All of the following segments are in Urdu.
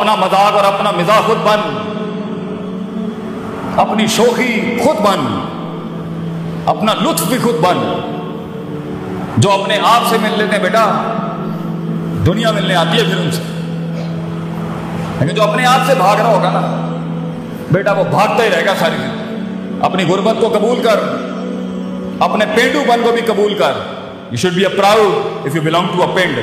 اپنا مذاق اور اپنا مزاح خود بن۔ اپنی شوخی خود بن۔ اپنا لطف بھی خود بن۔ جو اپنے آپ سے مل لیتے ہیں، بیٹا، دنیا ملنے آتی ہے پھر ان سے۔ لیکن جو اپنے آپ سے بھاگ رہا ہوگا نا، بیٹا، وہ بھاگتا ہی رہے گا ساری۔ اپنی غربت کو قبول کر، اپنے پینڈو پن کو بھی قبول کر۔ You should be a proud of you belong to a pind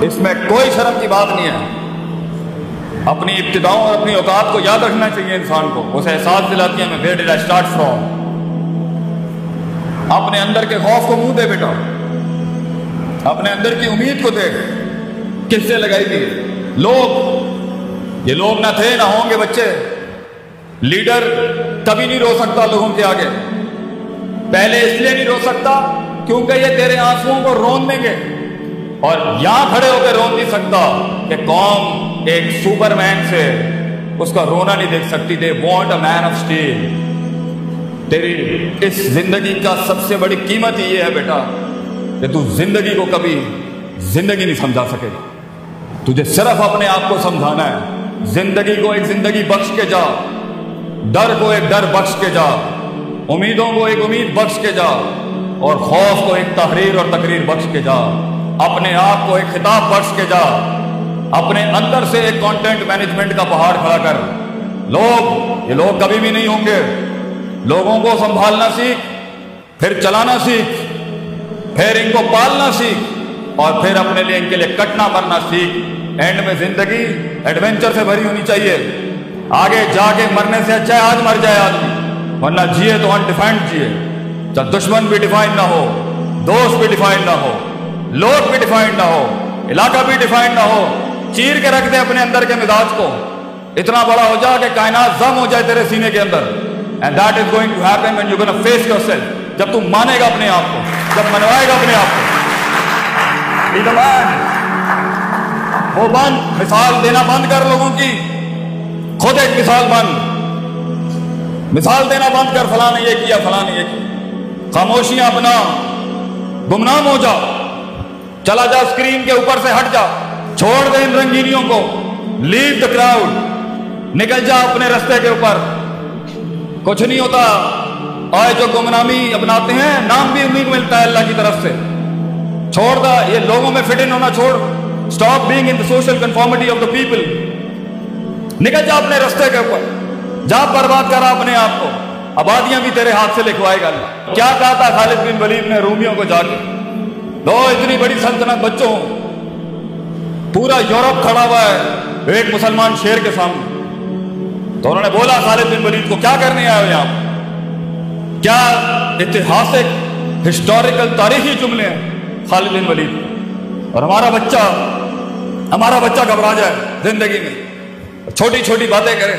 اس میں کوئی شرم کی بات نہیں ہے۔ اپنی ابتداؤں اور اپنی اوقات کو یاد رکھنا چاہیے انسان کو۔ اسے احساس دلاتی ہے، میں ڈیڈ آئی اسٹارٹ فرام اپنے اندر کے خوف کو منہ دے بیٹا۔ اپنے اندر کی امید کو دیکھ۔ کس سے لگائی گئی لوگ۔ یہ لوگ نہ تھے، نہ ہوں گے بچے۔ لیڈر کبھی نہیں رو سکتا لوگوں کے آگے۔ پہلے اس لیے نہیں رو سکتا کیونکہ یہ تیرے آنسوؤں کو رون دیں گے۔ اور یہاں کھڑے ہو کے رون نہیں سکتا کہ قوم ایک سپر مین سے اس کا رونا نہیں دیکھ سکتی they want a man of steel تیری اس زندگی کا سب سے بڑی قیمت یہ ہے بیٹا کہ تو زندگی کو کبھی زندگی نہیں سمجھا سکے گا۔ تجھے صرف اپنے آپ کو سمجھانا ہے۔ زندگی کو ایک زندگی بخش کے جا۔ ڈر کو ایک ڈر بخش کے جا۔ امیدوں کو ایک امید بخش کے جا۔ اور خوف کو ایک تحریر اور تقریر بخش کے جا۔ اپنے آپ کو ایک خطاب بخش کے جا، اپنے اندر سے ایک کانٹینٹ مینجمنٹ کا پہاڑ کھڑا کر۔ لوگ، یہ لوگ کبھی بھی نہیں ہوں گے۔ لوگوں کو سنبھالنا سیکھ، پھر چلانا سیکھ، پھر ان کو پالنا سیکھ، اور پھر اپنے لیے ان کے لیے کٹنا مرنا سیکھ۔ اینڈ میں زندگی ایڈونچر سے بھری ہونی چاہیے۔ آگے جا کے مرنے سے اچھا ہے، آج مر جائے آدمی۔ ورنہ جیے تو انڈیفائنڈ جیے۔ دشمن بھی ڈیفائن نہ ہو، دوست بھی ڈیفائن نہ ہو۔ لوگ بھی ڈیفائن نہ ہو، علاقہ بھی ڈیفائن نہ ہو، چیر کے رکھ دے اپنے اندر کے مزاج کو۔ اتنا بڑا ہو جا کہ کائنات زم ہو جائے تیرے سینے کے اندر۔ And that is going to happen when you gonna face yourself جب تم مانے گا اپنے آپ کو، جب منوائے گا اپنے آپ کو۔ وہ بند، مثال دینا بند کر لوگوں کی۔ خود ایک مثال بند۔ مثال دینا بند کر، فلاں نے یہ کیا، فلاں نے یہ کیا۔ خاموشیاں اپنا، گمنام ہو جا۔ چلا جا اسکرین کے اوپر سے ہٹ جا۔ چھوڑ دے ان رنگینیوں کو۔ لیو دا کراؤڈ نکل جا اپنے رستے کے اوپر۔ کچھ نہیں ہوتا۔ آئے جو گمنامی اپناتے ہیں، نام بھی امید ملتا ہے اللہ کی طرف سے۔ چھوڑ دا، یہ لوگوں میں فٹ ان ہونا چھوڑ۔ Stop being in the social conformity of the people نکل جا اپنے رستے کے اوپر۔ جا برباد کرا اپنے آپ کو۔ آبادیاں بھی تیرے ہاتھ سے لکھوائے گا اللہ۔ کیا کہا تھا خالد بن ولید نے؟ رومیوں کو جا کے۔ دو اتنی بڑی سلطنت بچوں پورا یورپ کھڑا ہوا ہے ایک مسلمان شیر کے سامنے تو انہوں نے بولا خالد بن ولید کو کیا کرنے آئے ہو یہاں کیا اتہاسک ہسٹوریکل تاریخی جملے ہیں خالد بن ولید اور ہمارا بچہ ہمارا بچہ گھبرا جائے زندگی میں چھوٹی چھوٹی باتیں کرے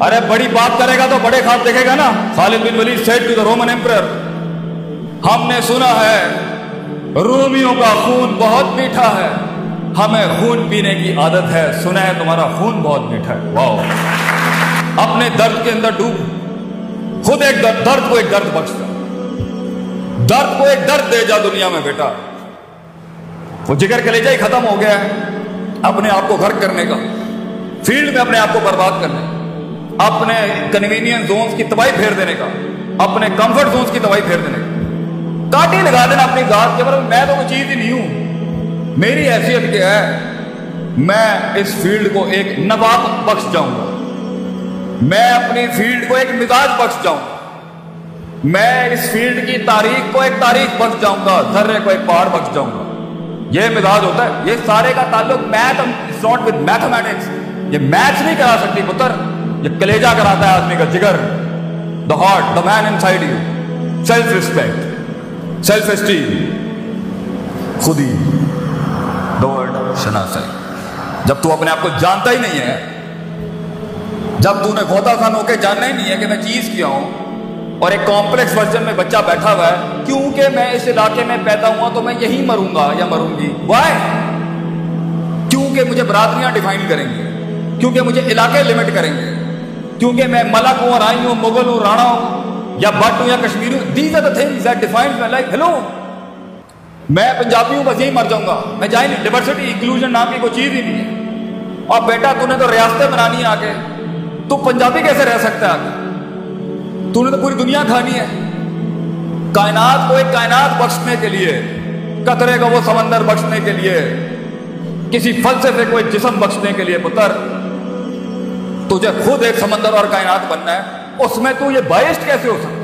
ارے بڑی بات کرے گا تو بڑے خواب دیکھے گا نا Khalid bin Walid said to the Roman emperor ہم نے سنا ہے رومیوں کا خون بہت میٹھا ہے۔ ہمیں خون پینے کی عادت ہے۔ سنا ہے تمہارا خون بہت میٹھا ہے۔ واؤ۔ اپنے درد کے اندر ڈوب۔ خود ایک درد درد کو ایک درد بخش درد کو ایک درد دے جا دنیا میں بیٹا۔ وہ جگر کے لے جائے ختم ہو گیا ہے۔ اپنے آپ کو غرق کرنے کا۔ فیلڈ میں اپنے آپ کو برباد کرنے۔ اپنے کنوینئنس زونس کی تباہی پھیر دینے کا۔ اپنے کمفرٹ زونس کی تباہی پھیر دینے کا۔ کاٹی اپنی ذات کے پر میں تو کوئی چیز ہی نہیں ہوں۔ میری حیثیت کیا ہے، میں اس فیلڈ کو ایک نبات بخش جاؤں گا۔ میں اپنی فیلڈ کو ایک مزاج بخش جاؤں۔ گا میں اس فیلڈ کی تاریخ کو ایک تاریخ بخش جاؤں گا، ذرے کو ایک پہاڑ بخش جاؤں گا۔ یہ مزاج ہوتا ہے۔ یہ سارے کا تعلق میتھ ناٹ ود میتھمیٹکس یہ میتھ نہیں کرا سکتی پتر۔ یہ کلیجا کراتا ہے آدمی کا جگر۔ The heart the man inside you self respect self esteem خود ہی. شناس جب تو اپنے آپ کو جانتا ہی نہیں ہے. جب تو نے گھوتا خان ہو کے جاننا ہی نہیں ہے کہ میں چیز کیا ہوں اور ایک کمپلیکس ورژن میں بچہ بیٹھا ہوا ہے، کیونکہ میں اس علاقے میں پیدا ہوا تو میں یہی مروں گا یا مروں گی. وائے کیونکہ مجھے برادریاں ڈیفائن کریں گے کیونکہ مجھے علاقے لمٹ کریں گے. کیونکہ میں ملک ہوں رائی ہوں، مغل ہوں، رانا ہوں یا بٹ ہوں یا کشمیر ہوں these are the things that defines my life hello میں پنجابی ہوں بس یہی مر جاؤں گا. میں جائیں نہیں ڈیورسٹی انکلوژن نام کی کوئی چیز ہی نہیں ہے. اور بیٹا، تو نے تو ریاستیں بنانی ہے آگے. تو پنجابی کیسے رہ سکتا ہے آگے؟ تو نے تو پوری دنیا کھانی ہے. کائنات کو ایک کائنات بخشنے کے لیے، قطرے کا وہ سمندر بخشنے کے لیے، کسی فلسفے کو ایک جسم بخشنے کے لیے پتر. تجھے خود ایک سمندر اور کائنات بننا ہے. اس میں تو یہ بائسٹ کیسے ہو سکتا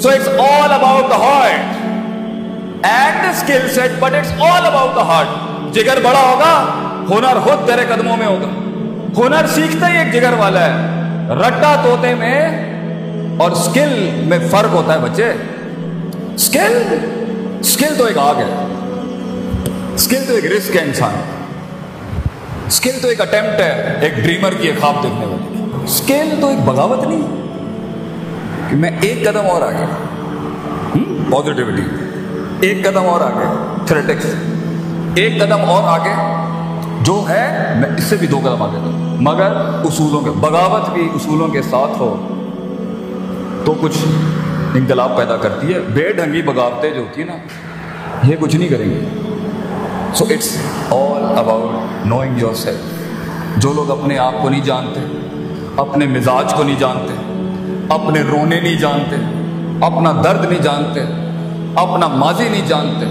so it's all about the heart and skill set but it's all about the heart جگر بڑا ہوگا، ہنر خود تیرے قدموں میں ہوگا۔ ہنر سیکھتا ہی ایک جگر والا ہے۔ رٹا توتے میں اور اسکل میں فرق ہوتا ہے بچے۔ اسکل اسکل تو ایک آگ ہے۔ اسکل تو ایک رسک ہے انسان۔ اسکل تو ایک اٹمپٹ ہے، ایک ڈریمر کی ایک خواب دیکھنے والی۔ اسکل تو ایک بغاوت نہیں کہ میں ایک قدم اور آگے۔ پازیٹیوٹی ایک قدم اور آگے۔ تھریٹکس ایک قدم اور آگے۔ جو ہے، میں اس سے بھی دو قدم آگے۔ دوں مگر اصولوں کے بغاوت بھی اصولوں کے ساتھ ہو، تو کچھ انقلاب پیدا کرتی ہے۔ بے ڈھنگی بغاوتیں جو ہوتی ہیں نا، یہ کچھ نہیں کریں گے۔ So it's all about knowing yourself جو لوگ اپنے آپ کو نہیں جانتے اپنے مزاج کو نہیں جانتے اپنے رونے نہیں جانتے اپنا درد نہیں جانتے اپنا ماضی نہیں جانتے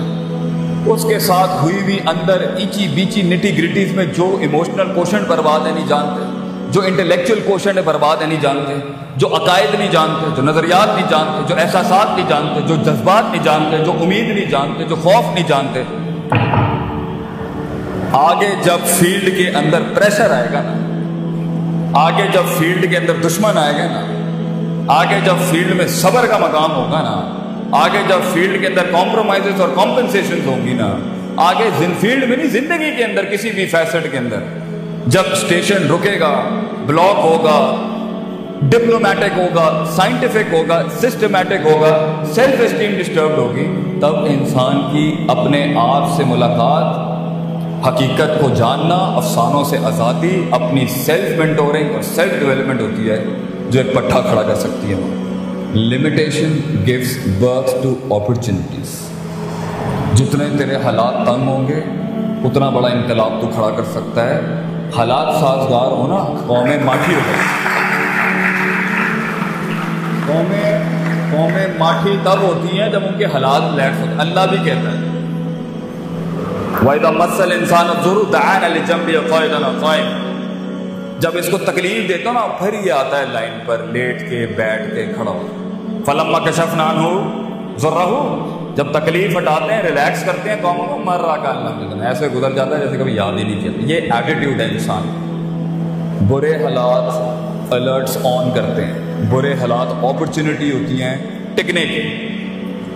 اس کے ساتھ ہوئی ہوئی اندر ایچی بیچی نٹی گریٹیز میں جو ایموشنل کوشن برباد ہے نہیں جانتے جو انٹلیکچوئل کوشن ہے برباد ہے نہیں جانتے جو عقائد نہیں جانتے جو نظریات نہیں جانتے جو احساسات نہیں جانتے جو جذبات نہیں جانتے جو امید نہیں جانتے جو خوف نہیں جانتے آگے جب فیلڈ کے اندر پریشر آئے گا نا آگے جب فیلڈ کے اندر دشمن آئے گا نا، آگے جب فیلڈ میں صبر کا مقام ہوگا نا، آگے جب فیلڈ کے اندر کمپرومائز اور کمپنسیشن ہوگی نا، آگے فیلڈ میں نہیں، زندگی کے اندر، کسی بھی فیسٹ کے اندر۔ جب اسٹیشن رکے گا بلاک ہوگا ڈپلومیٹک ہوگا سائنٹیفک ہوگا سسٹمیٹک ہوگا سیلف اسٹیم ڈسٹرب ہوگی، تب انسان کی اپنے آپ سے ملاقات حقیقت کو جاننا، افسانوں سے آزادی، اپنی سیلف مینٹورنگ اور سیلف ڈیولپمنٹ ہوتی ہے، جو ایک پٹھا کھڑا کر سکتی ہے۔ Limitation gives birth to opportunities جتنے تیرے حالات تنگ ہوں گے، اتنا بڑا انقلاب تو کھڑا کر سکتا ہے۔ حالات سازگار ہونا قومیں ماٹھی ہو قومیں قومیں ماٹھی تب ہوتی ہیں جب ان کے حالات لیٹ ہوتے اللہ بھی کہتا ہے۔ وَإِذَا مَسَّ الْإِنسَانَ الضُّرُّ دَعَانَ لِجَنْبِهِ قَائِدًا قَائِمًا جب اس کو تکلیف دیتا نا، پھر یہ آتا ہے لائن پر، لیٹ کے، بیٹھ کے کھڑا ہو۔ فلما کشفنا عنہ ذرہ جب تکلیف ہٹاتے ہیں، ریلیکس کرتے ہیں قوموں کو، مر رہا کا اللہ ایسے گزر جاتا ہے جیسے کبھی یاد ہی نہیں کیا۔ یہ ایٹیٹیوڈ ہے انسان۔ برے حالات الرٹس آن کرتے ہیں۔ برے حالات اپرچونٹی ہوتی ہیں ٹکنے کی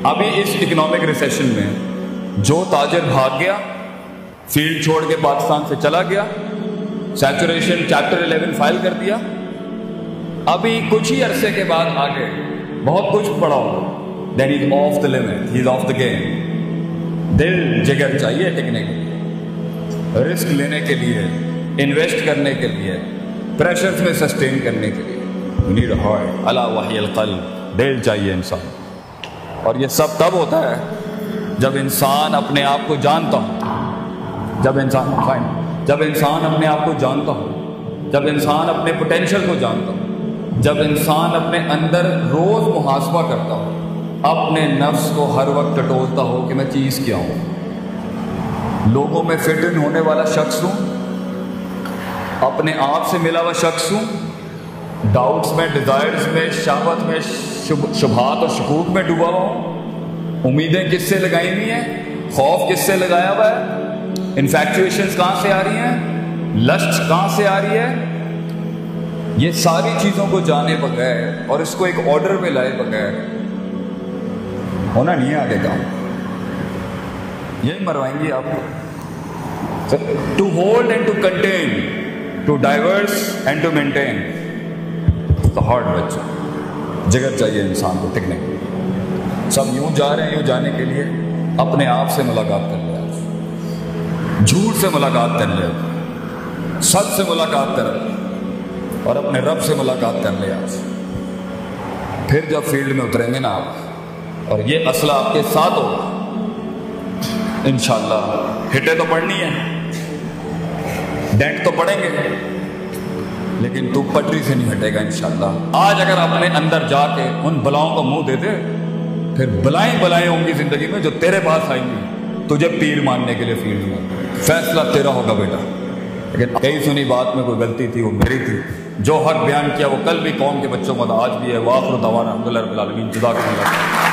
ابھی اس اکنامک ریسیشن میں جو تاجر بھاگ گیا فیلڈ چھوڑ کے پاکستان سے چلا گیا۔ سیچوریشن چیپٹر الیون فائل کر دیا۔ ابھی کچھ ہی عرصے کے بعد آگے بہت کچھ پڑا ہوگا then is off the limit he is off the game دل جگر چاہیے ٹکنے کے لیے۔ رسک لینے کے لیے انویسٹ کرنے کے لیے پریشر میں سسٹین کرنے کے لیے۔ نیڈ ہارٹ اللہ وحی القلب دل چاہیے انسان۔ اور یہ سب تب ہوتا ہے جب انسان اپنے آپ کو جانتا ہو۔ جب انسان فائن، جب انسان اپنے آپ کو جانتا ہو، جب انسان اپنے پوٹینشیل کو جانتا ہو، جب انسان اپنے اندر روز محاسبہ کرتا ہو، اپنے نفس کو ہر وقت ٹٹولتا ہو کہ میں چیز کیا ہوں۔ لوگوں میں فٹ ان ہونے والا شخص ہوں، اپنے آپ سے ملا ہوا شخص ہوں ڈاؤٹس میں ڈیزائرز میں، شہوت میں شبہات اور شکوک میں ڈوبا ہوا ہوں۔ امیدیں کس سے لگائی ہوئی ہیں؟ خوف کس سے لگایا ہوا ہے؟ انفیکچویشنس کہاں سے آ رہی ہیں؟ لسٹ کہاں سے آ رہی ہے؟ یہ ساری چیزوں کو جانے بغیر اور اس کو ایک آرڈر میں لائے بغیر ہونا نہیں آگے کام یہی مروائیں گے آپ to hold and to contain to divorce and to maintain hard بچہ۔ جگہ چاہیے انسان کو ٹکنے سب یوں جا رہے ہیں، یوں جانے کے لیے اپنے آپ سے ملاقات کر جھوٹ سے ملاقات کر لے، سچ سے ملاقات کر، اور اپنے رب سے ملاقات کر لے۔ آج پھر جب فیلڈ میں اتریں گے نا آپ، اور یہ اسلحہ آپ کے ساتھ ہوگا۔ انشاءاللہ۔ ہٹے تو پڑنی ہے، ڈینٹ تو پڑیں گے، لیکن تو پٹری سے نہیں ہٹے گا انشاءاللہ۔ آج اگر اپنے اندر جا کے ان بلاؤں کو منہ دے دے، پھر بلائیں بلائیں ہوں گی زندگی میں جو تیرے پاس آئیں گی۔ تجھے پیر ماننے کے لیے فیلڈ میں۔ فیصلہ تیرا ہوگا بیٹا۔ لیکن کئی سنی بات میں کوئی غلطی تھی، وہ میری تھی۔ جو حق بیان کیا وہ کل بھی قوم کے بچوں کو آج بھی ہے۔ واخر دعوانا الحمد للہ رب العالمین۔ جزاک اللہ